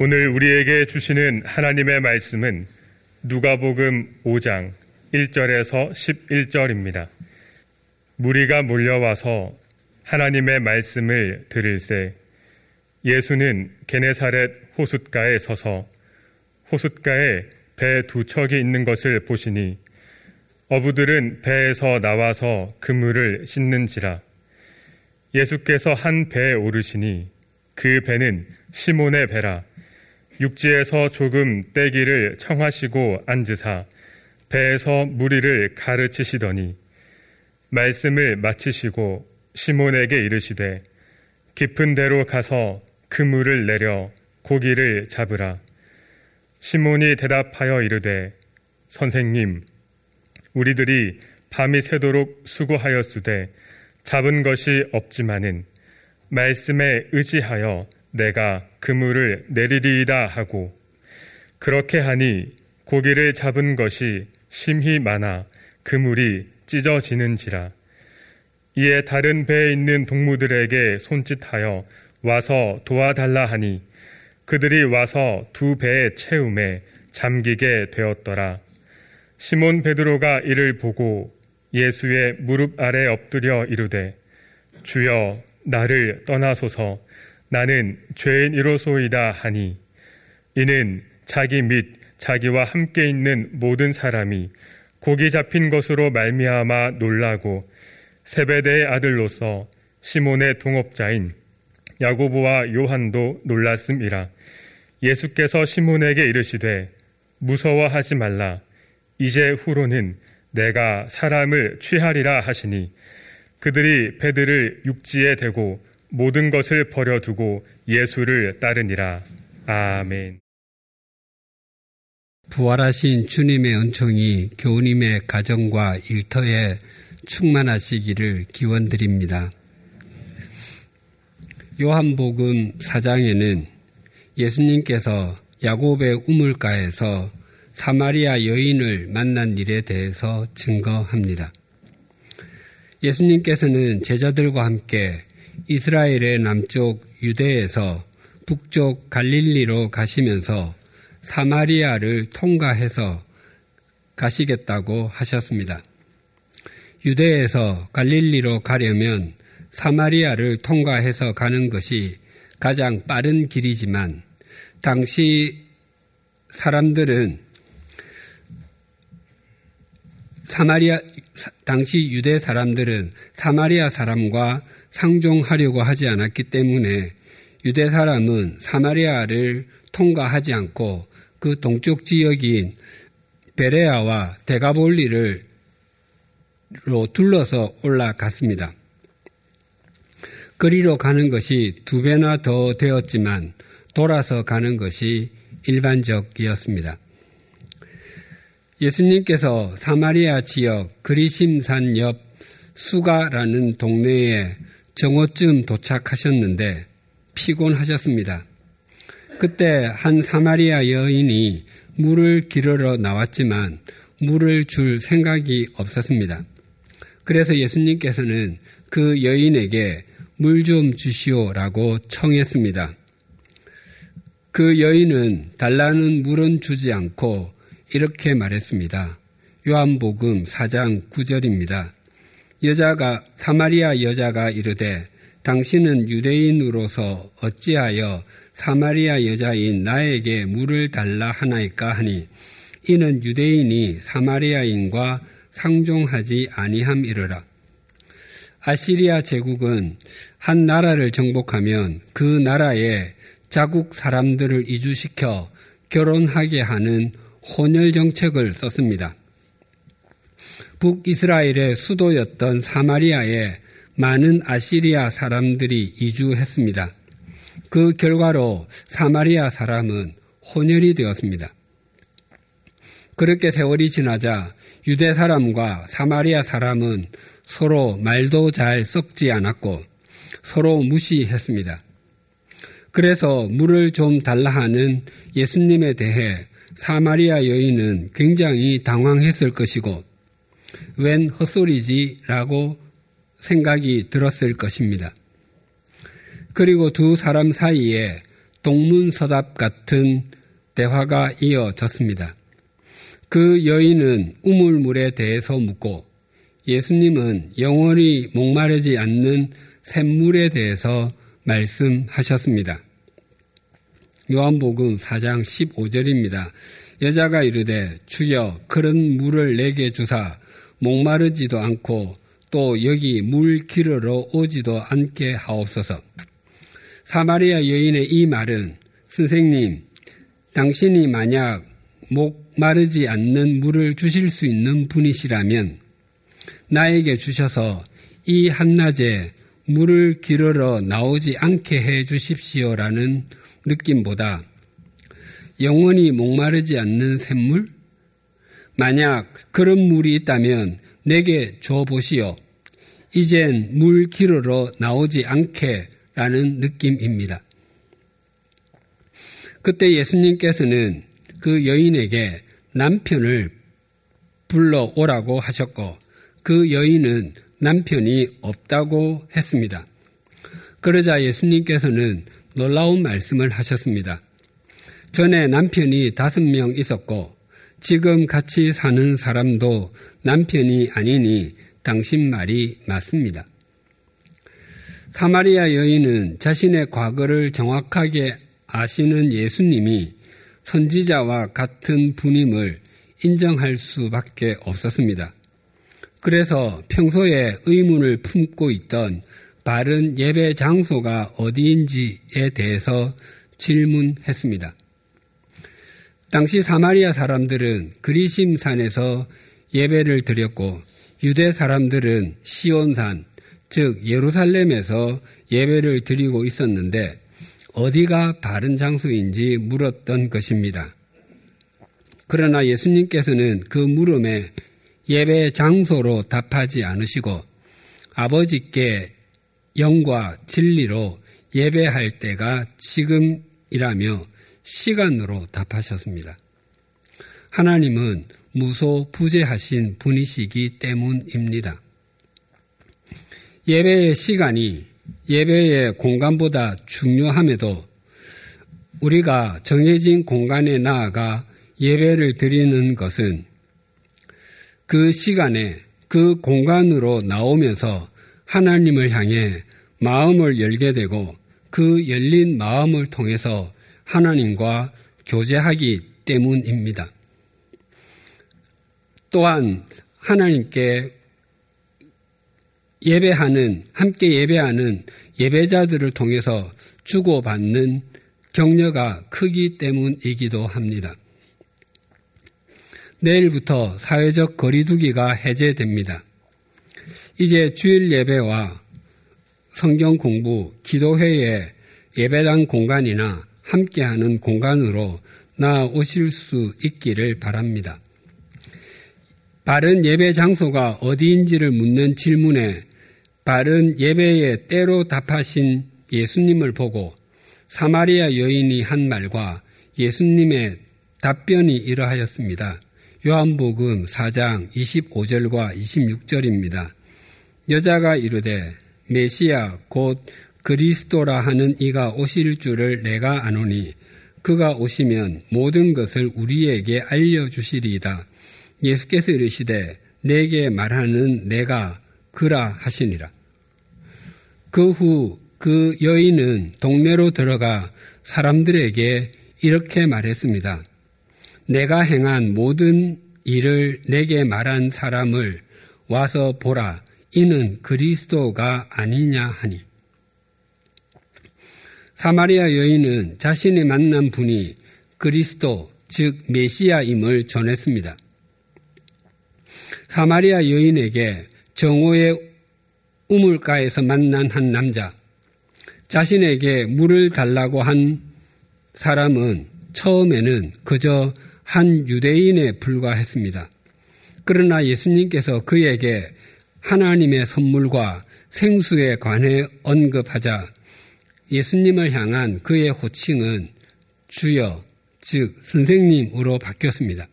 오늘 우리에게 주시는 하나님의 말씀은 누가복음 5장 1절에서 11절입니다. 무리가 몰려와서 하나님의 말씀을 들을새 예수는 게네사렛 호숫가에 서서 호숫가에 배 두 척이 있는 것을 보시니 어부들은 배에서 나와서 그물을 씻는지라. 예수께서 한 배에 오르시니 그 배는 시몬의 배라 육지에서 조금 떼기를 청하시고 앉으사 배에서 무리를 가르치시더니 말씀을 마치시고 시몬에게 이르시되 깊은 데로 가서 그물을 내려 고기를 잡으라. 시몬이 대답하여 이르되 선생님 우리들이 밤이 새도록 수고하였으되 잡은 것이 없지만은 말씀에 의지하여 내가 그물을 내리리이다 하고 그렇게 하니 고기를 잡은 것이 심히 많아 그물이 찢어지는지라 이에 다른 배에 있는 동무들에게 손짓하여 와서 도와달라 하니 그들이 와서 두 배의 채움에 잠기게 되었더라. 시몬 베드로가 이를 보고 예수의 무릎 아래 엎드려 이르되 주여 나를 떠나소서 나는 죄인이로소이다 하니 이는 자기 및 자기와 함께 있는 모든 사람이 고기 잡힌 것으로 말미암아 놀라고 세베대의 아들로서 시몬의 동업자인 야고보와 요한도 놀랐음이라 예수께서 시몬에게 이르시되 무서워하지 말라. 이제 후로는 내가 사람을 취하리라 하시니 그들이 배들을 육지에 대고 모든 것을 버려두고 예수를 따르니라. 아멘. 부활하신 주님의 은총이 교우님의 가정과 일터에 충만하시기를 기원드립니다. 요한복음 4장에는 예수님께서 야곱의 우물가에서 사마리아 여인을 만난 일에 대해서 증거합니다. 예수님께서는 제자들과 함께 이스라엘의 남쪽 유대에서 북쪽 갈릴리로 가시면서 사마리아를 통과해서 가시겠다고 하셨습니다. 유대에서 갈릴리로 가려면 사마리아를 통과해서 가는 것이 가장 빠른 길이지만 당시 사람들은 사마리아 당시 유대 사람들은 사마리아 사람과 상종하려고 하지 않았기 때문에 유대 사람은 사마리아를 통과하지 않고 그 동쪽 지역인 베레아와 데가볼리를 로 둘러서 올라갔습니다. 거리로 가는 것이 두 배나 더 되었지만 돌아서 가는 것이 일반적이었습니다. 예수님께서 사마리아 지역 그리심산 옆 수가라는 동네에 정오쯤 도착하셨는데 피곤하셨습니다. 그때 한 사마리아 여인이 물을 기르러 나왔지만 물을 줄 생각이 없었습니다. 그래서 예수님께서는 그 여인에게 물 좀 주시오라고 청했습니다. 그 여인은 달라는 물은 주지 않고 이렇게 말했습니다. 요한복음 4장 9절입니다. 여자가 사마리아 여자가 이르되 당신은 유대인으로서 어찌하여 사마리아 여자인 나에게 물을 달라 하나이까 하니 이는 유대인이 사마리아인과 상종하지 아니함이르라. 아시리아 제국은 한 나라를 정복하면 그 나라에 자국 사람들을 이주시켜 결혼하게 하는 혼혈 정책을 썼습니다. 북이스라엘의 수도였던 사마리아에 많은 아시리아 사람들이 이주했습니다. 그 결과로 사마리아 사람은 혼혈이 되었습니다. 그렇게 세월이 지나자 유대 사람과 사마리아 사람은 서로 말도 잘 섞지 않았고 서로 무시했습니다. 그래서 물을 좀 달라 하는 예수님에 대해 사마리아 여인은 굉장히 당황했을 것이고 웬 헛소리지라고 생각이 들었을 것입니다. 그리고 두 사람 사이에 동문서답 같은 대화가 이어졌습니다. 그 여인은 우물물에 대해서 묻고 예수님은 영원히 목마르지 않는 샘물에 대해서 말씀하셨습니다. 요한복음 4장 15절입니다. 여자가 이르되 주여 그런 물을 내게 주사 목마르지도 않고 또 여기 물 기르러 오지도 않게 하옵소서. 사마리아 여인의 이 말은 선생님, 당신이 만약 목마르지 않는 물을 주실 수 있는 분이시라면 나에게 주셔서 이 한낮에 물을 기르러 나오지 않게 해 주십시오라는 느낌보다 영원히 목마르지 않는 샘물? 만약 그런 물이 있다면 내게 줘 보시오. 이젠 물 기르러 나오지 않게 라는 느낌입니다. 그때 예수님께서는 그 여인에게 남편을 불러오라고 하셨고 그 여인은 남편이 없다고 했습니다. 그러자 예수님께서는 놀라운 말씀을 하셨습니다. 전에 남편이 다섯 명 있었고 지금 같이 사는 사람도 남편이 아니니 당신 말이 맞습니다. 사마리아 여인은 자신의 과거를 정확하게 아시는 예수님이 선지자와 같은 분임을 인정할 수밖에 없었습니다. 그래서 평소에 의문을 품고 있던 바른 예배 장소가 어디인지에 대해서 질문했습니다. 당시 사마리아 사람들은 그리심산에서 예배를 드렸고 유대 사람들은 시온산, 즉 예루살렘에서 예배를 드리고 있었는데 어디가 바른 장소인지 물었던 것입니다. 그러나 예수님께서는 그 물음에 예배 장소로 답하지 않으시고 아버지께 영과 진리로 예배할 때가 지금이라며 시간으로 답하셨습니다. 하나님은 무소 부재하신 분이시기 때문입니다. 예배의 시간이 예배의 공간보다 중요함에도 우리가 정해진 공간에 나아가 예배를 드리는 것은 그 시간에 그 공간으로 나오면서 하나님을 향해 마음을 열게 되고 그 열린 마음을 통해서 하나님과 교제하기 때문입니다. 또한 하나님께 예배하는, 함께 예배하는 예배자들을 통해서 주고받는 격려가 크기 때문이기도 합니다. 내일부터 사회적 거리두기가 해제됩니다. 이제 주일 예배와 성경 공부, 기도회의 예배당 공간이나 함께하는 공간으로 나오실 수 있기를 바랍니다. 바른 예배 장소가 어디인지를 묻는 질문에 바른 예배에 때로 답하신 예수님을 보고 사마리아 여인이 한 말과 예수님의 답변이 이러하였습니다. 요한복음 4장 25절과 26절입니다. 여자가 이르되 메시아 곧 그리스도라 하는 이가 오실 줄을 내가 아노니 그가 오시면 모든 것을 우리에게 알려주시리이다. 예수께서 이르시되 내게 말하는 내가 그라 하시니라. 그 후그 그 여인은 동네로 들어가 사람들에게 이렇게 말했습니다. 내가 행한 모든 일을 내게 말한 사람을 와서 보라. 이는 그리스도가 아니냐 하니. 사마리아 여인은 자신이 만난 분이 그리스도, 즉 메시아임을 전했습니다. 사마리아 여인에게 정오의 우물가에서 만난 한 남자, 자신에게 물을 달라고 한 사람은 처음에는 그저 한 유대인에 불과했습니다. 그러나 예수님께서 그에게 하나님의 선물과 생수에 관해 언급하자 예수님을 향한 그의 호칭은 주여, 즉 선생님으로 바뀌었습니다.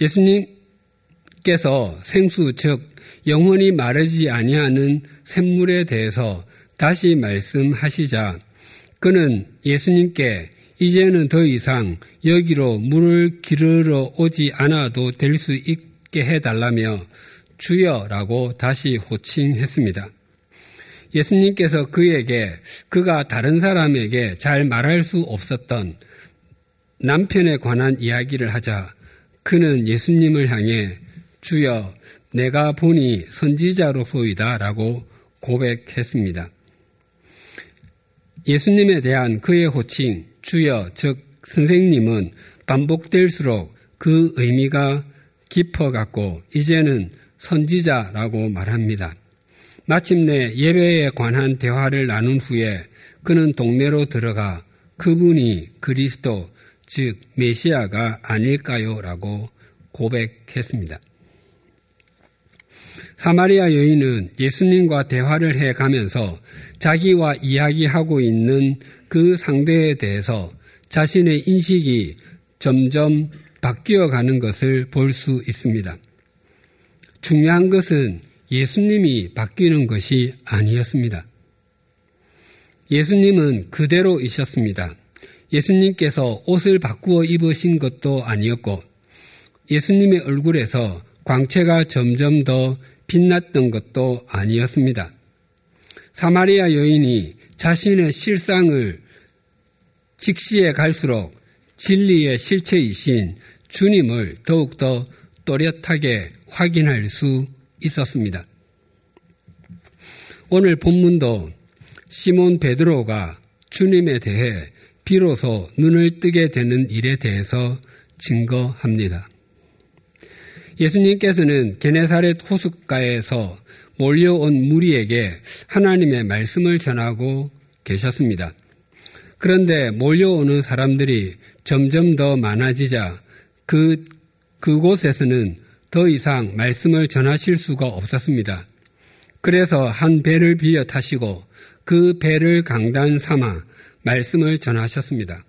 예수님께서 생수, 즉 영원히 마르지 아니하는 샘물에 대해서 다시 말씀하시자 그는 예수님께 이제는 더 이상 여기로 물을 기르러 오지 않아도 될 수 있게 해달라며 주여라고 다시 호칭했습니다. 예수님께서 그에게 그가 다른 사람에게 잘 말할 수 없었던 남편에 관한 이야기를 하자 그는 예수님을 향해 주여 내가 보니 선지자로소이다 라고 고백했습니다. 예수님에 대한 그의 호칭 주여 즉 선생님은 반복될수록 그 의미가 깊어갔고 이제는 선지자라고 말합니다. 마침내 예배에 관한 대화를 나눈 후에 그는 동네로 들어가 그분이 그리스도 즉 메시아가 아닐까요? 라고 고백했습니다. 사마리아 여인은 예수님과 대화를 해 가면서 자기와 이야기하고 있는 그 상대에 대해서 자신의 인식이 점점 바뀌어 가는 것을 볼 수 있습니다. 중요한 것은 예수님이 바뀌는 것이 아니었습니다. 예수님은 그대로이셨습니다. 예수님께서 옷을 바꾸어 입으신 것도 아니었고 예수님의 얼굴에서 광채가 점점 더 빛났던 것도 아니었습니다. 사마리아 여인이 자신의 실상을 직시해 갈수록 진리의 실체이신 주님을 더욱더 또렷하게 확인할 수 있었습니다. 오늘 본문도 시몬 베드로가 주님에 대해 비로소 눈을 뜨게 되는 일에 대해서 증거합니다. 예수님께서는 게네사렛 호숫가에서 몰려온 무리에게 하나님의 말씀을 전하고 계셨습니다. 그런데 몰려오는 사람들이 점점 더 많아지자 그, 그곳에서는 더 이상 말씀을 전하실 수가 없었습니다. 그래서 한 배를 빌려 타시고 그 배를 강단 삼아 말씀을 전하셨습니다.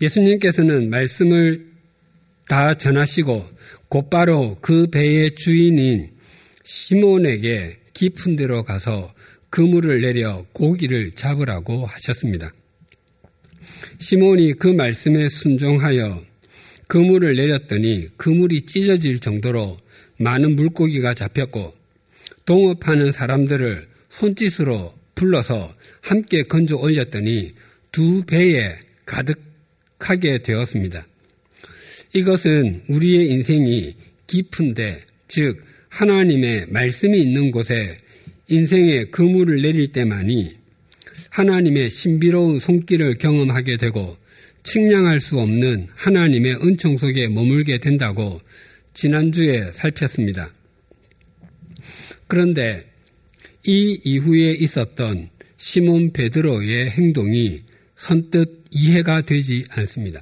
예수님께서는 말씀을 다 전하시고 곧바로 그 배의 주인인 시몬에게 깊은 데로 가서 그물을 내려 고기를 잡으라고 하셨습니다. 시몬이 그 말씀에 순종하여 그물을 내렸더니 그물이 찢어질 정도로 많은 물고기가 잡혔고 동업하는 사람들을 손짓으로 불러서 함께 건져 올렸더니 두 배에 가득하게 되었습니다. 이것은 우리의 인생이 깊은데, 즉, 하나님의 말씀이 있는 곳에 인생의 그물을 내릴 때만이 하나님의 신비로운 손길을 경험하게 되고 측량할 수 없는 하나님의 은총 속에 머물게 된다고 지난주에 살폈습니다. 그런데 이 이후에 있었던 시몬 베드로의 행동이 선뜻 이해가 되지 않습니다.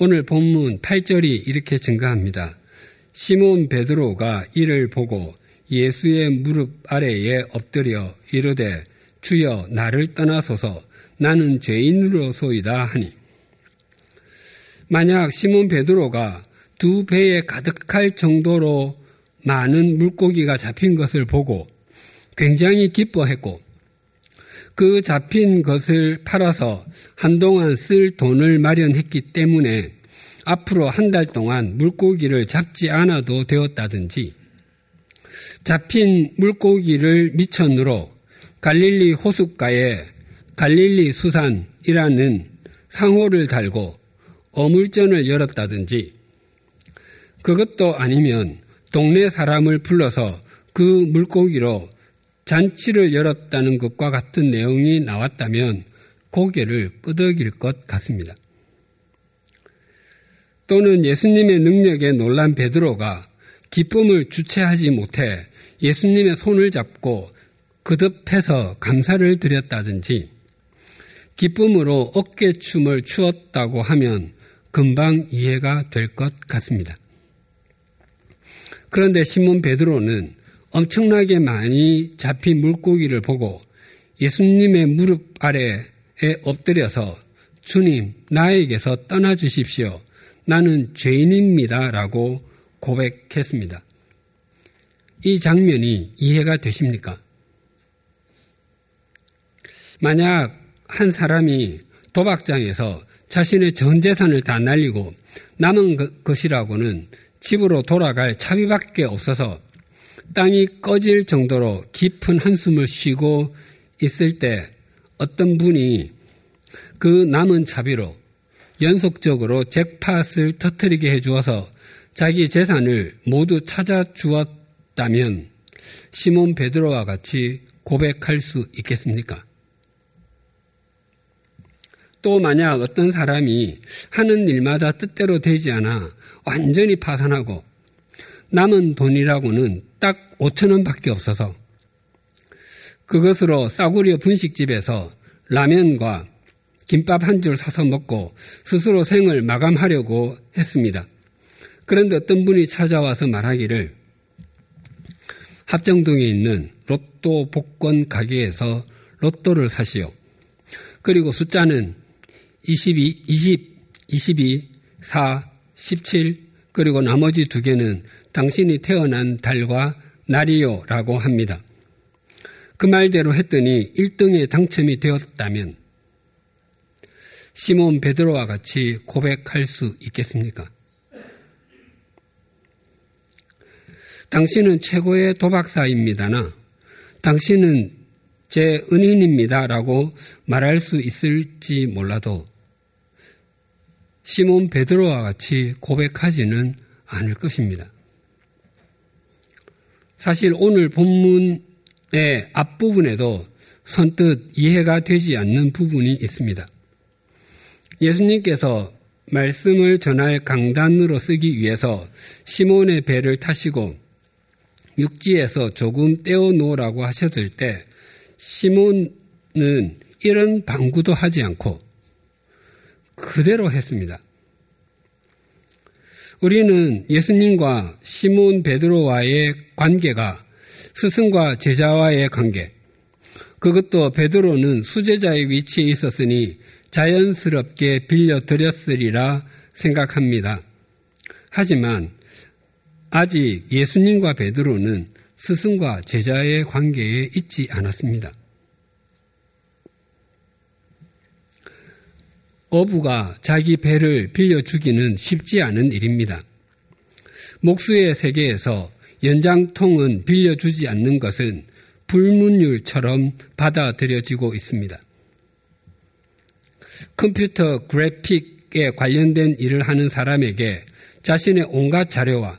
오늘 본문 8절이 이렇게 증가합니다. 시몬 베드로가 이를 보고 예수의 무릎 아래에 엎드려 이르되 주여 나를 떠나소서 나는 죄인으로소이다 하니. 만약 시몬 베드로가 두 배에 가득할 정도로 많은 물고기가 잡힌 것을 보고 굉장히 기뻐했고 그 잡힌 것을 팔아서 한동안 쓸 돈을 마련했기 때문에 앞으로 한 달 동안 물고기를 잡지 않아도 되었다든지 잡힌 물고기를 미천으로 갈릴리 호숫가에 갈릴리 수산이라는 상호를 달고 어물전을 열었다든지 그것도 아니면 동네 사람을 불러서 그 물고기로 잔치를 열었다는 것과 같은 내용이 나왔다면 고개를 끄덕일 것 같습니다. 또는 예수님의 능력에 놀란 베드로가 기쁨을 주체하지 못해 예수님의 손을 잡고 그듭해서 감사를 드렸다든지 기쁨으로 어깨춤을 추었다고 하면 금방 이해가 될 것 같습니다. 그런데 시몬 베드로는 엄청나게 많이 잡힌 물고기를 보고 예수님의 무릎 아래에 엎드려서 주님, 나에게서 떠나 주십시오. 나는 죄인입니다. 라고 고백했습니다. 이 장면이 이해가 되십니까? 만약 한 사람이 도박장에서 자신의 전 재산을 다 날리고 남은 것이라고는 집으로 돌아갈 차비밖에 없어서 땅이 꺼질 정도로 깊은 한숨을 쉬고 있을 때 어떤 분이 그 남은 차비로 연속적으로 잭팟을 터트리게 해주어서 자기 재산을 모두 찾아주었다면 시몬 베드로와 같이 고백할 수 있겠습니까? 또 만약 어떤 사람이 하는 일마다 뜻대로 되지 않아 완전히 파산하고 남은 돈이라고는 딱 5천 원밖에 없어서 그것으로 싸구려 분식집에서 라면과 김밥 한 줄 사서 먹고 스스로 생을 마감하려고 했습니다. 그런데 어떤 분이 찾아와서 말하기를 합정동에 있는 로또 복권 가게에서 로또를 사시오. 그리고 숫자는 22, 20, 22, 4, 17, 그리고 나머지 두 개는 당신이 태어난 달과 날이요라고 합니다. 그 말대로 했더니 1등에 당첨이 되었다면 시몬 베드로와 같이 고백할 수 있겠습니까? 당신은 최고의 도박사입니다나 당신은 제 은인입니다라고 말할 수 있을지 몰라도 시몬 베드로와 같이 고백하지는 않을 것입니다. 사실 오늘 본문의 앞부분에도 선뜻 이해가 되지 않는 부분이 있습니다. 예수님께서 말씀을 전할 강단으로 쓰기 위해서 시몬의 배를 타시고 육지에서 조금 떼어 놓으라고 하셨을 때 시몬은 이런 방구도 하지 않고 그대로 했습니다. 우리는 예수님과 시몬 베드로와의 관계가 스승과 제자와의 관계, 그것도 베드로는 수제자의 위치에 있었으니 자연스럽게 빌려드렸으리라 생각합니다. 하지만 아직 예수님과 베드로는 스승과 제자의 관계에 있지 않았습니다. 어부가 자기 배를 빌려주기는 쉽지 않은 일입니다. 목수의 세계에서 연장통은 빌려주지 않는 것은 불문율처럼 받아들여지고 있습니다. 컴퓨터 그래픽에 관련된 일을 하는 사람에게 자신의 온갖 자료와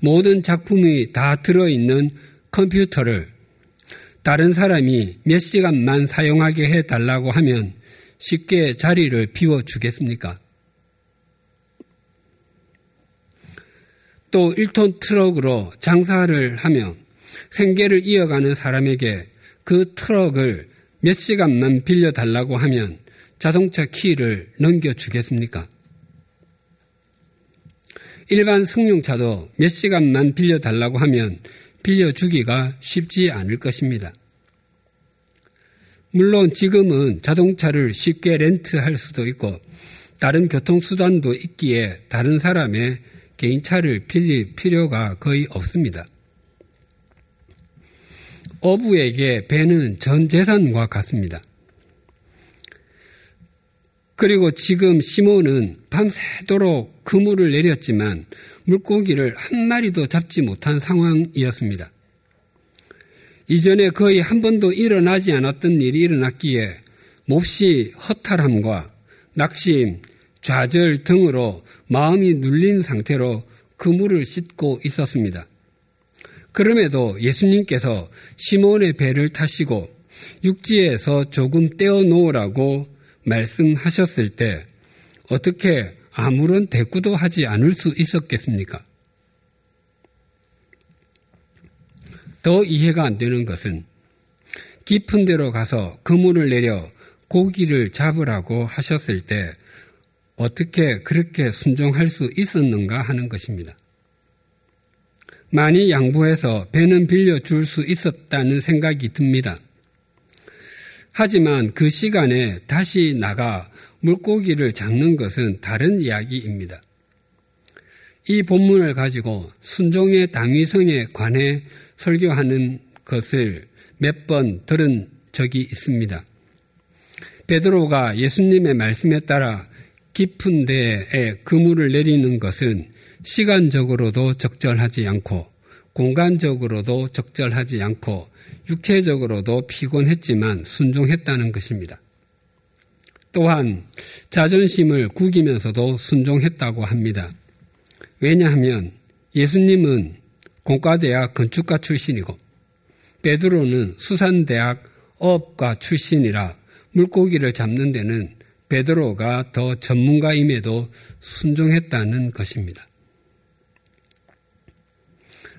모든 작품이 다 들어있는 컴퓨터를 다른 사람이 몇 시간만 사용하게 해달라고 하면 쉽게 자리를 비워주겠습니까? 또 1톤 트럭으로 장사를 하며 생계를 이어가는 사람에게 그 트럭을 몇 시간만 빌려달라고 하면 자동차 키를 넘겨주겠습니까? 일반 승용차도 몇 시간만 빌려달라고 하면 빌려주기가 쉽지 않을 것입니다. 물론 지금은 자동차를 쉽게 렌트할 수도 있고 다른 교통수단도 있기에 다른 사람의 개인차를 빌릴 필요가 거의 없습니다. 어부에게 배는 전 재산과 같습니다. 그리고 지금 시몬은 밤새도록 그물을 내렸지만 물고기를 한 마리도 잡지 못한 상황이었습니다. 이전에 거의 한 번도 일어나지 않았던 일이 일어났기에 몹시 허탈함과 낙심, 좌절 등으로 마음이 눌린 상태로 그물을 씻고 있었습니다. 그럼에도 예수님께서 시몬의 배를 타시고 육지에서 조금 떼어 놓으라고 말씀하셨을 때 어떻게 아무런 대꾸도 하지 않을 수 있었겠습니까? 더 이해가 안 되는 것은 깊은 데로 가서 그물을 내려 고기를 잡으라고 하셨을 때 어떻게 그렇게 순종할 수 있었는가 하는 것입니다. 많이 양보해서 배는 빌려줄 수 있었다는 생각이 듭니다. 하지만 그 시간에 다시 나가 물고기를 잡는 것은 다른 이야기입니다. 이 본문을 가지고 순종의 당위성에 관해 설교하는 것을 몇 번 들은 적이 있습니다. 베드로가 예수님의 말씀에 따라 깊은 데에 그물을 내리는 것은 시간적으로도 적절하지 않고 공간적으로도 적절하지 않고 육체적으로도 피곤했지만 순종했다는 것입니다. 또한 자존심을 구기면서도 순종했다고 합니다. 왜냐하면 예수님은 공과대학 건축가 출신이고 베드로는 수산대학 어업가 출신이라 물고기를 잡는 데는 베드로가 더 전문가임에도 순종했다는 것입니다.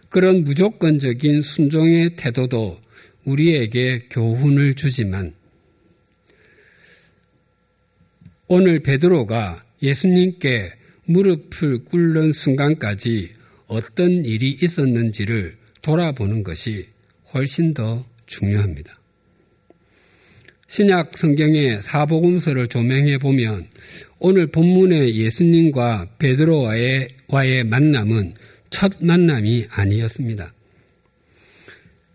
그런 무조건적인 순종의 태도도 우리에게 교훈을 주지만 오늘 베드로가 예수님께 무릎을 꿇는 순간까지 어떤 일이 있었는지를 돌아보는 것이 훨씬 더 중요합니다. 신약 성경의 사복음서를 조명해 보면 오늘 본문의 예수님과 베드로와의 와의 만남은 첫 만남이 아니었습니다.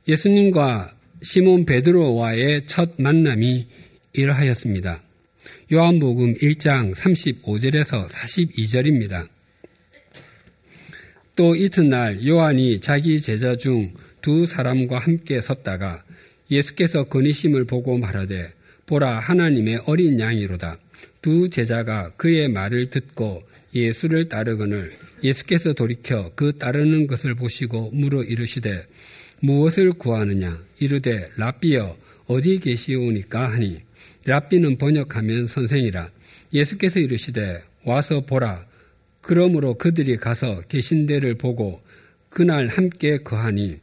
예수님과 시몬 베드로와의 첫 만남이 이러하였습니다. 요한복음 1장 35절에서 42절입니다. 또 이튿날 요한이 자기 제자 중 두 사람과 함께 섰다가 예수께서 건의심을 보고 말하되 보라 하나님의 어린 양이로다. 두 제자가 그의 말을 듣고 예수를 따르거늘 예수께서 돌이켜 그 따르는 것을 보시고 물어 이르시되 무엇을 구하느냐 이르되 라비여 어디 계시오니까 하니 라비는 번역하면 선생이라 예수께서 이르시되 와서 보라. 그러므로 그들이 가서 계신 데를 보고 그날 함께 거하니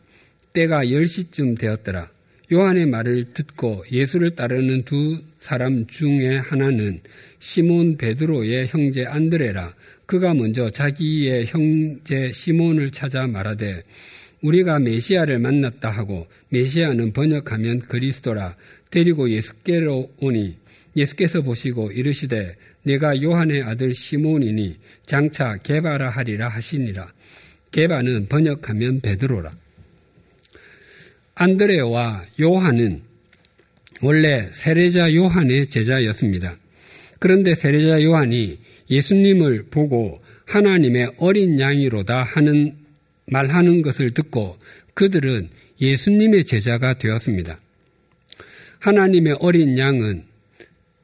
때가 10시쯤 되었더라. 요한의 말을 듣고 예수를 따르는 두 사람 중에 하나는 시몬 베드로의 형제 안드레라. 그가 먼저 자기의 형제 시몬을 찾아 말하되 우리가 메시아를 만났다 하고 메시아는 번역하면 그리스도라 데리고 예수께로 오니 예수께서 보시고 이르시되 내가 요한의 아들 시몬이니 장차 개바라 하리라 하시니라. 개바는 번역하면 베드로라. 안드레와 요한은 원래 세례자 요한의 제자였습니다. 그런데 세례자 요한이 예수님을 보고 하나님의 어린 양이로다 하는 말하는 것을 듣고 그들은 예수님의 제자가 되었습니다. 하나님의 어린 양은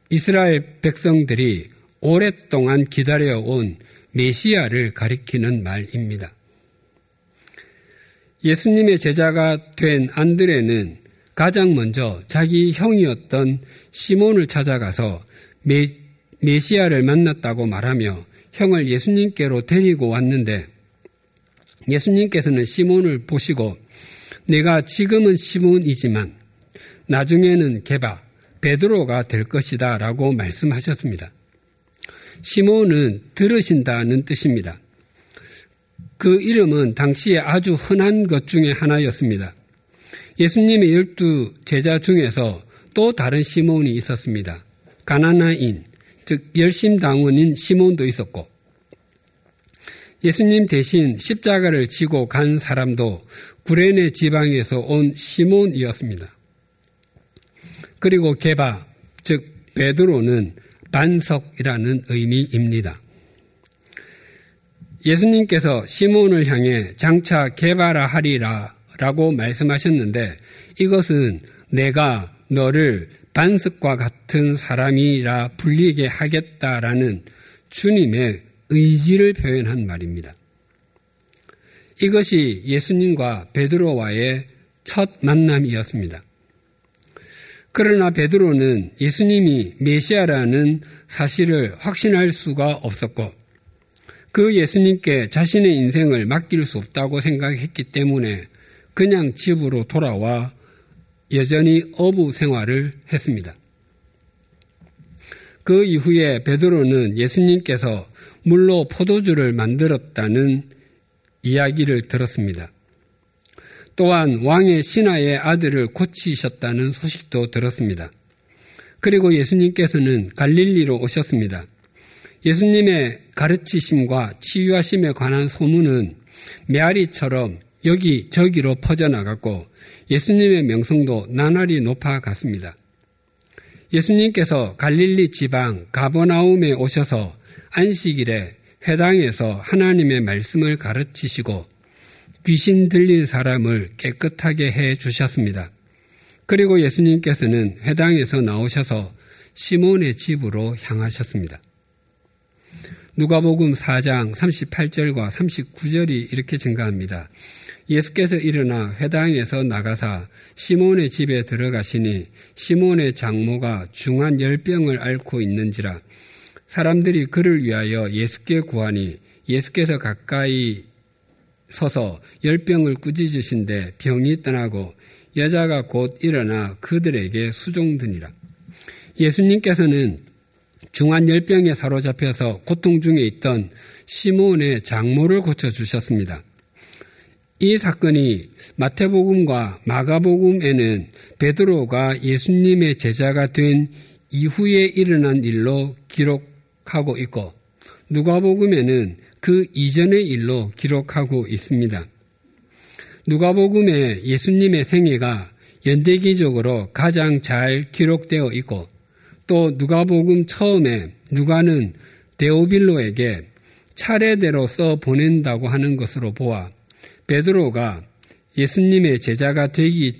이스라엘 백성들이 오랫동안 기다려온 메시아를 가리키는 말입니다. 예수님의 제자가 된 안드레는 가장 먼저 자기 형이었던 시몬을 찾아가서 메, 메시아를 만났다고 말하며 형을 예수님께로 데리고 왔는데 예수님께서는 시몬을 보시고 내가 지금은 시몬이지만 나중에는 개바 베드로가 될 것이다 라고 말씀하셨습니다. 시몬은 들으신다는 뜻입니다. 그 이름은 당시에 아주 흔한 것 중에 하나였습니다. 예수님의 열두 제자 중에서 또 다른 시몬이 있었습니다. 가나나인, 즉 열심당원인 시몬도 있었고 예수님 대신 십자가를 지고 간 사람도 구레네 지방에서 온 시몬이었습니다. 그리고 게바, 즉 베드로는 반석이라는 의미입니다. 예수님께서 시몬을 향해 장차 개발하 하리라 라고 말씀하셨는데 이것은 내가 너를 반석과 같은 사람이라 불리게 하겠다라는 주님의 의지를 표현한 말입니다. 이것이 예수님과 베드로와의 첫 만남이었습니다. 그러나 베드로는 예수님이 메시아라는 사실을 확신할 수가 없었고 그 예수님께 자신의 인생을 맡길 수 없다고 생각했기 때문에 그냥 집으로 돌아와 여전히 어부 생활을 했습니다. 그 이후에 베드로는 예수님께서 물로 포도주를 만들었다는 이야기를 들었습니다. 또한 왕의 신하의 아들을 고치셨다는 소식도 들었습니다. 그리고 예수님께서는 갈릴리로 오셨습니다. 예수님의 가르치심과 치유하심에 관한 소문은 메아리처럼 여기 저기로 퍼져나갔고 예수님의 명성도 나날이 높아갔습니다. 예수님께서 갈릴리 지방 가버나움에 오셔서 안식일에 회당에서 하나님의 말씀을 가르치시고 귀신 들린 사람을 깨끗하게 해 주셨습니다. 그리고 예수님께서는 회당에서 나오셔서 시몬의 집으로 향하셨습니다. 누가복음 4장 38절과 39절이 이렇게 증가합니다. 예수께서 일어나 회당에서 나가사 시몬의 집에 들어가시니 시몬의 장모가 중한 열병을 앓고 있는지라 사람들이 그를 위하여 예수께 구하니 예수께서 가까이 서서 열병을 꾸짖으신데 병이 떠나고 여자가 곧 일어나 그들에게 수종드니라. 예수님께서는 중한 열병에 사로잡혀서 고통 중에 있던 시몬의 장모를 고쳐주셨습니다. 이 사건이 마태복음과 마가복음에는 베드로가 예수님의 제자가 된 이후에 일어난 일로 기록하고 있고 누가복음에는 그 이전의 일로 기록하고 있습니다. 누가복음에 예수님의 생애가 연대기적으로 가장 잘 기록되어 있고 또 누가복음 처음에 누가는 데오빌로에게 차례대로 써 보낸다고 하는 것으로 보아 베드로가 예수님의 제자가 되기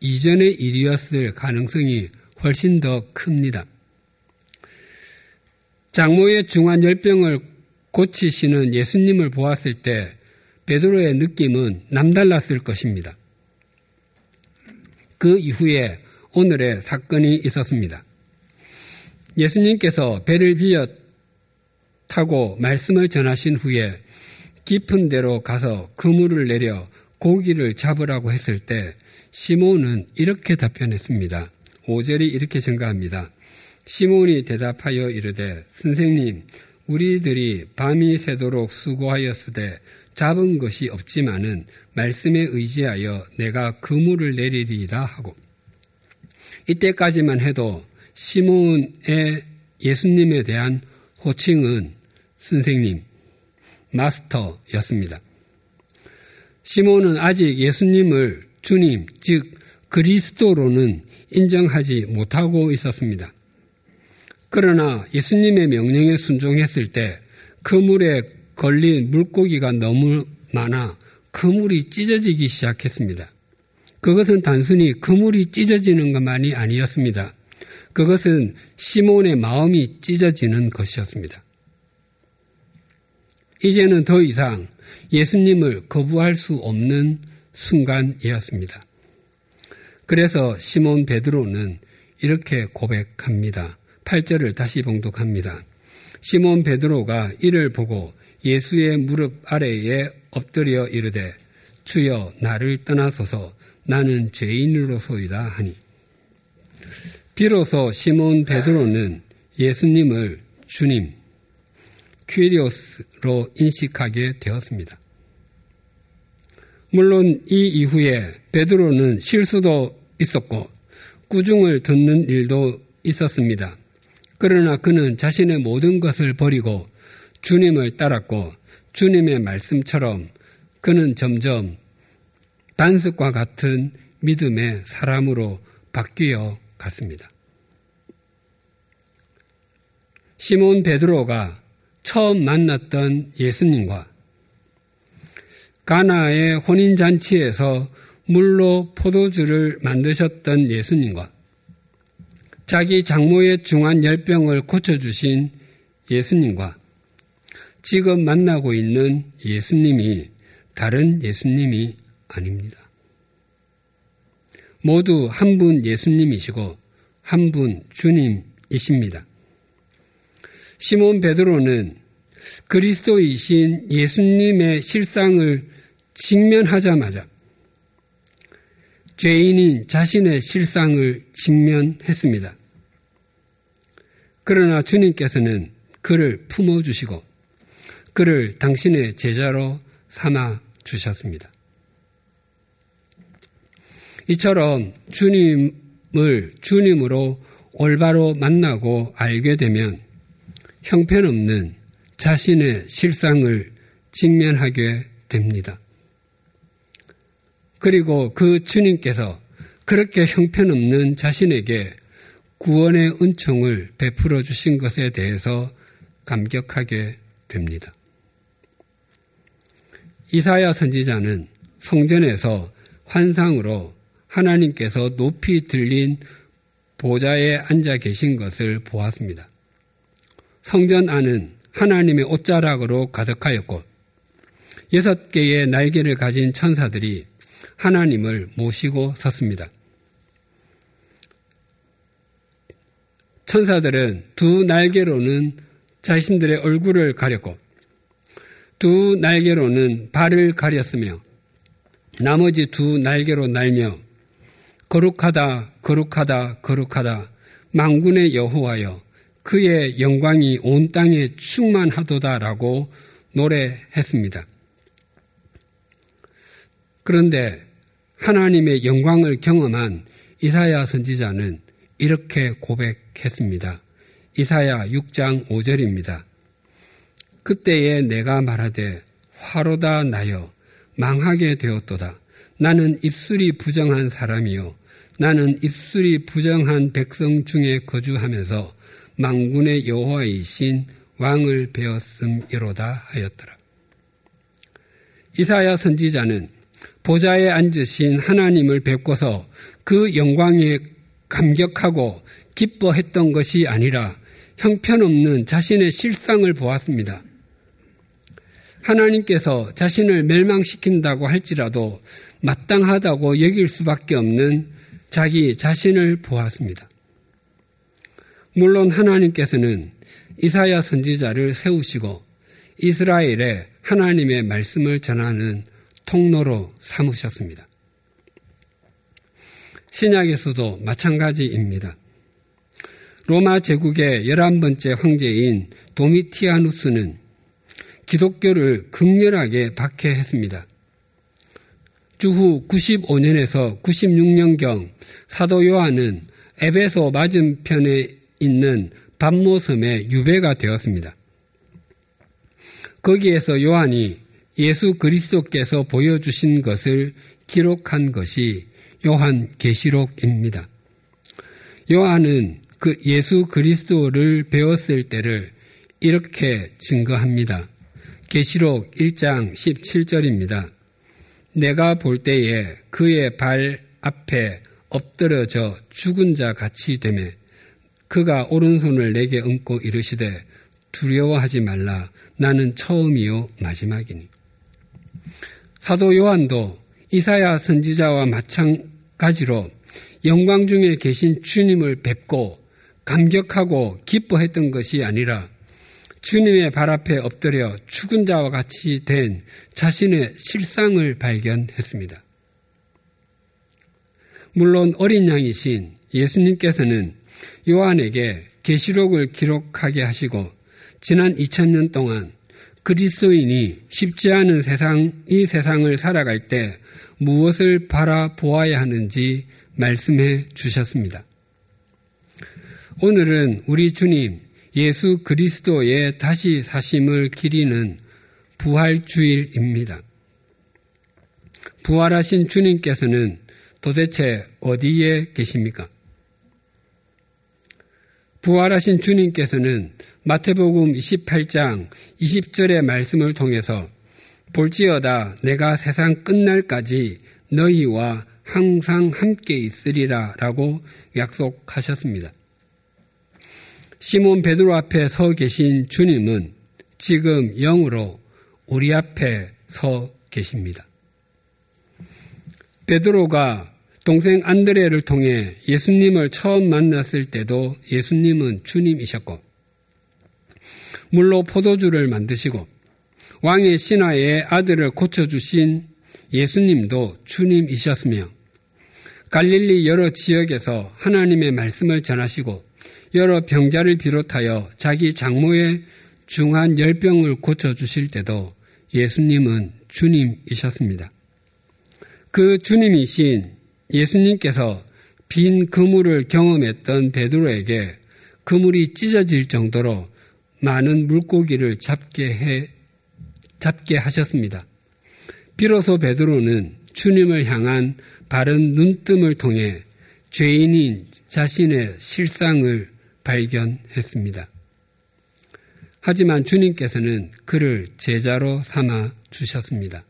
이전의 일이었을 가능성이 훨씬 더 큽니다. 장모의 중한 열병을 고치시는 예수님을 보았을 때 베드로의 느낌은 남달랐을 것입니다. 그 이후에 오늘의 사건이 있었습니다. 예수님께서 배를 비어 타고 말씀을 전하신 후에 깊은 데로 가서 그물을 내려 고기를 잡으라고 했을 때 시몬은 이렇게 답변했습니다. 5절이 이렇게 증가합니다. 시몬이 대답하여 이르되 선생님 우리들이 밤이 새도록 수고하였으되 잡은 것이 없지만은 말씀에 의지하여 내가 그물을 내리리라 하고 이때까지만 해도 시몬의 예수님에 대한 호칭은 선생님, 마스터였습니다. 시몬은 아직 예수님을 주님, 즉 그리스도로는 인정하지 못하고 있었습니다. 그러나 예수님의 명령에 순종했을 때 그물에 걸린 물고기가 너무 많아 그물이 찢어지기 시작했습니다. 그것은 단순히 그물이 찢어지는 것만이 아니었습니다. 그것은 시몬의 마음이 찢어지는 것이었습니다. 이제는 더 이상 예수님을 거부할 수 없는 순간이었습니다. 그래서 시몬 베드로는 이렇게 고백합니다. 8절을 다시 봉독합니다. 시몬 베드로가 이를 보고 예수의 무릎 아래에 엎드려 이르되 주여 나를 떠나소서 나는 죄인으로소이다 하니 비로소 시몬 베드로는 예수님을 주님 퀴리오스로 인식하게 되었습니다. 물론 이 이후에 베드로는 실수도 있었고 꾸중을 듣는 일도 있었습니다. 그러나 그는 자신의 모든 것을 버리고 주님을 따랐고 주님의 말씀처럼 그는 점점 반석과 같은 믿음의 사람으로 바뀌어 갔습니다. 시몬 베드로가 처음 만났던 예수님과 가나의 혼인 잔치에서 물로 포도주를 만드셨던 예수님과 자기 장모의 중한 열병을 고쳐주신 예수님과 지금 만나고 있는 예수님이 다른 예수님이 아닙니다. 모두 한 분 예수님이시고 한 분 주님이십니다. 시몬 베드로는 그리스도이신 예수님의 실상을 직면하자마자 죄인인 자신의 실상을 직면했습니다. 그러나 주님께서는 그를 품어주시고 그를 당신의 제자로 삼아 주셨습니다. 이처럼 주님을 주님으로 올바로 만나고 알게 되면 형편없는 자신의 실상을 직면하게 됩니다. 그리고 그 주님께서 그렇게 형편없는 자신에게 구원의 은총을 베풀어 주신 것에 대해서 감격하게 됩니다. 이사야 선지자는 성전에서 환상으로 하나님께서 높이 들린 보좌에 앉아 계신 것을 보았습니다. 성전 안은 하나님의 옷자락으로 가득하였고 여섯 개의 날개를 가진 천사들이 하나님을 모시고 섰습니다. 천사들은 두 날개로는 자신들의 얼굴을 가렸고 두 날개로는 발을 가렸으며 나머지 두 날개로 날며 거룩하다 거룩하다 거룩하다 망군의 여호와여 그의 영광이 온 땅에 충만하도다라고 노래했습니다. 그런데 하나님의 영광을 경험한 이사야 선지자는 이렇게 고백 했습니다. 이사야 6장 5절입니다. 그때에 내가 말하되 화로다 나여 망하게 되었도다. 나는 입술이 부정한 사람이요. 나는 입술이 부정한 백성 중에 거주하면서 망군의 여호와이신 왕을 배웠음이로다 하였더라. 이사야 선지자는 보좌에 앉으신 하나님을 뵙고서 그 영광에 감격하고 기뻐했던 것이 아니라 형편없는 자신의 실상을 보았습니다. 하나님께서 자신을 멸망시킨다고 할지라도 마땅하다고 여길 수밖에 없는 자기 자신을 보았습니다. 물론 하나님께서는 이사야 선지자를 세우시고 이스라엘에 하나님의 말씀을 전하는 통로로 삼으셨습니다. 신약에서도 마찬가지입니다. 로마 제국의 11번째 황제인 도미티아누스는 기독교를 극렬하게 박해했습니다. 주후 95년에서 96년경 사도 요한은 에베소 맞은편에 있는 반모섬의 유배가 되었습니다. 거기에서 요한이 예수 그리스도께서 보여주신 것을 기록한 것이 요한 계시록입니다. 요한은 그 예수 그리스도를 배웠을 때를 이렇게 증거합니다. 계시록 1장 17절입니다. 내가 볼 때에 그의 발 앞에 엎드려져 죽은 자 같이 되매 그가 오른손을 내게 얹고 이르시되 두려워하지 말라 나는 처음이요 마지막이니 사도 요한도 이사야 선지자와 마찬가지로 영광 중에 계신 주님을 뵙고 감격하고 기뻐했던 것이 아니라 주님의 발 앞에 엎드려 죽은 자와 같이 된 자신의 실상을 발견했습니다. 물론 어린 양이신 예수님께서는 요한에게 계시록을 기록하게 하시고 지난 2000년 동안 그리스도인이 쉽지 않은 세상, 이 세상을 살아갈 때 무엇을 바라보아야 하는지 말씀해 주셨습니다. 오늘은 우리 주님 예수 그리스도의 다시 사심을 기리는 부활주일입니다. 부활하신 주님께서는 도대체 어디에 계십니까? 부활하신 주님께서는 마태복음 28장 20절의 말씀을 통해서 볼지어다 내가 세상 끝날까지 너희와 항상 함께 있으리라 라고 약속하셨습니다. 시몬 베드로 앞에 서 계신 주님은 지금 영으로 우리 앞에 서 계십니다. 베드로가 동생 안드레를 통해 예수님을 처음 만났을 때도 예수님은 주님이셨고 물로 포도주를 만드시고 왕의 신하의 아들을 고쳐주신 예수님도 주님이셨으며 갈릴리 여러 지역에서 하나님의 말씀을 전하시고 여러 병자를 비롯하여 자기 장모의 중한 열병을 고쳐주실 때도 예수님은 주님이셨습니다. 그 주님이신 예수님께서 빈 그물을 경험했던 베드로에게 그물이 찢어질 정도로 많은 물고기를 잡게 해 잡게 하셨습니다. 비로소 베드로는 주님을 향한 바른 눈뜸을 통해 죄인인 자신의 실상을 발견했습니다. 하지만 주님께서는 그를 제자로 삼아 주셨습니다.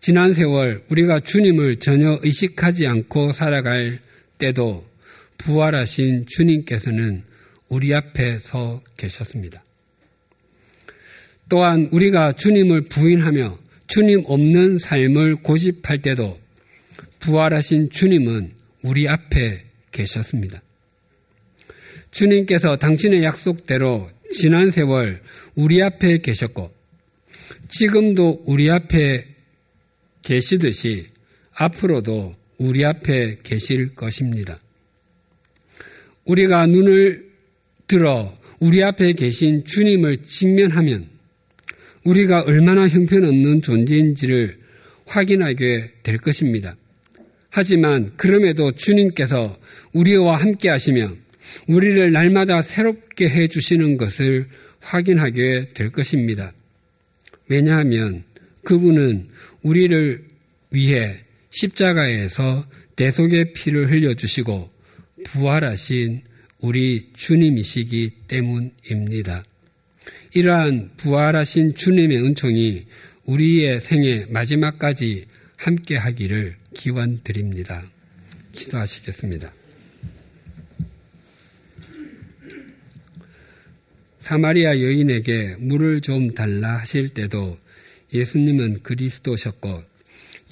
지난 세월 우리가 주님을 전혀 의식하지 않고 살아갈 때도 부활하신 주님께서는 우리 앞에 서 계셨습니다. 또한 우리가 주님을 부인하며 주님 없는 삶을 고집할 때도 부활하신 주님은 우리 앞에 계셨습니다. 주님께서 당신의 약속대로 지난 세월 우리 앞에 계셨고 지금도 우리 앞에 계시듯이 앞으로도 우리 앞에 계실 것입니다. 우리가 눈을 들어 우리 앞에 계신 주님을 직면하면 우리가 얼마나 형편없는 존재인지를 확인하게 될 것입니다. 하지만 그럼에도 주님께서 우리와 함께 하시며 우리를 날마다 새롭게 해 주시는 것을 확인하게 될 것입니다. 왜냐하면 그분은 우리를 위해 십자가에서 대속의 피를 흘려주시고 부활하신 우리 주님이시기 때문입니다. 이러한 부활하신 주님의 은총이 우리의 생애 마지막까지 함께 하기를 기원 드립니다. 기도하시겠습니다. 사마리아 여인에게 물을 좀 달라 하실 때도 예수님은 그리스도셨고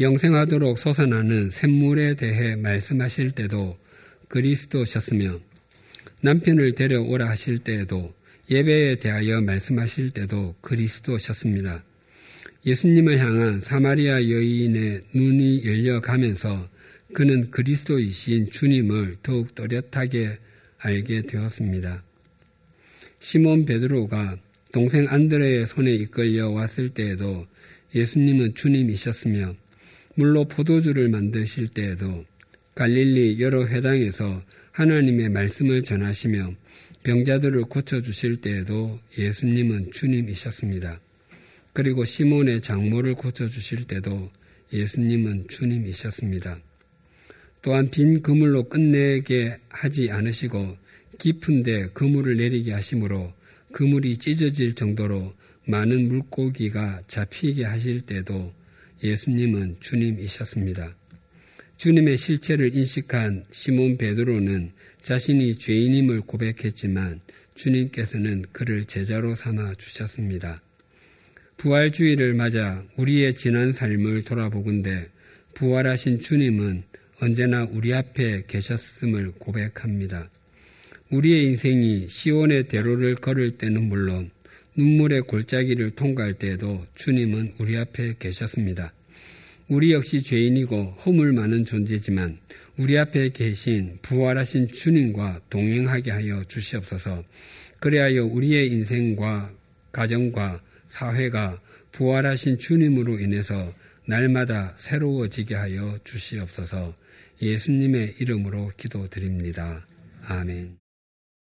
영생하도록 솟아나는 샘물에 대해 말씀하실 때도 그리스도셨으며 남편을 데려오라 하실 때에도 예배에 대하여 말씀하실 때도 그리스도셨습니다. 예수님을 향한 사마리아 여인의 눈이 열려가면서 그는 그리스도이신 주님을 더욱 또렷하게 알게 되었습니다. 시몬 베드로가 동생 안드레의 손에 이끌려 왔을 때에도 예수님은 주님이셨으며 물로 포도주를 만드실 때에도 갈릴리 여러 회당에서 하나님의 말씀을 전하시며 병자들을 고쳐주실 때에도 예수님은 주님이셨습니다. 그리고 시몬의 장모를 고쳐주실 때도 예수님은 주님이셨습니다. 또한 빈 그물로 끝내게 하지 않으시고 깊은데 그물을 내리게 하심으로 그물이 찢어질 정도로 많은 물고기가 잡히게 하실 때도 예수님은 주님이셨습니다. 주님의 실체를 인식한 시몬 베드로는 자신이 죄인임을 고백했지만 주님께서는 그를 제자로 삼아 주셨습니다. 부활주의를 맞아 우리의 지난 삶을 돌아보건대 부활하신 주님은 언제나 우리 앞에 계셨음을 고백합니다. 우리의 인생이 시온의 대로를 걸을 때는 물론 눈물의 골짜기를 통과할 때에도 주님은 우리 앞에 계셨습니다. 우리 역시 죄인이고 허물 많은 존재지만 우리 앞에 계신 부활하신 주님과 동행하게 하여 주시옵소서. 그리하여 우리의 인생과 가정과 사회가 부활하신 주님으로 인해서 날마다 새로워지게 하여 주시옵소서. 예수님의 이름으로 기도드립니다. 아멘.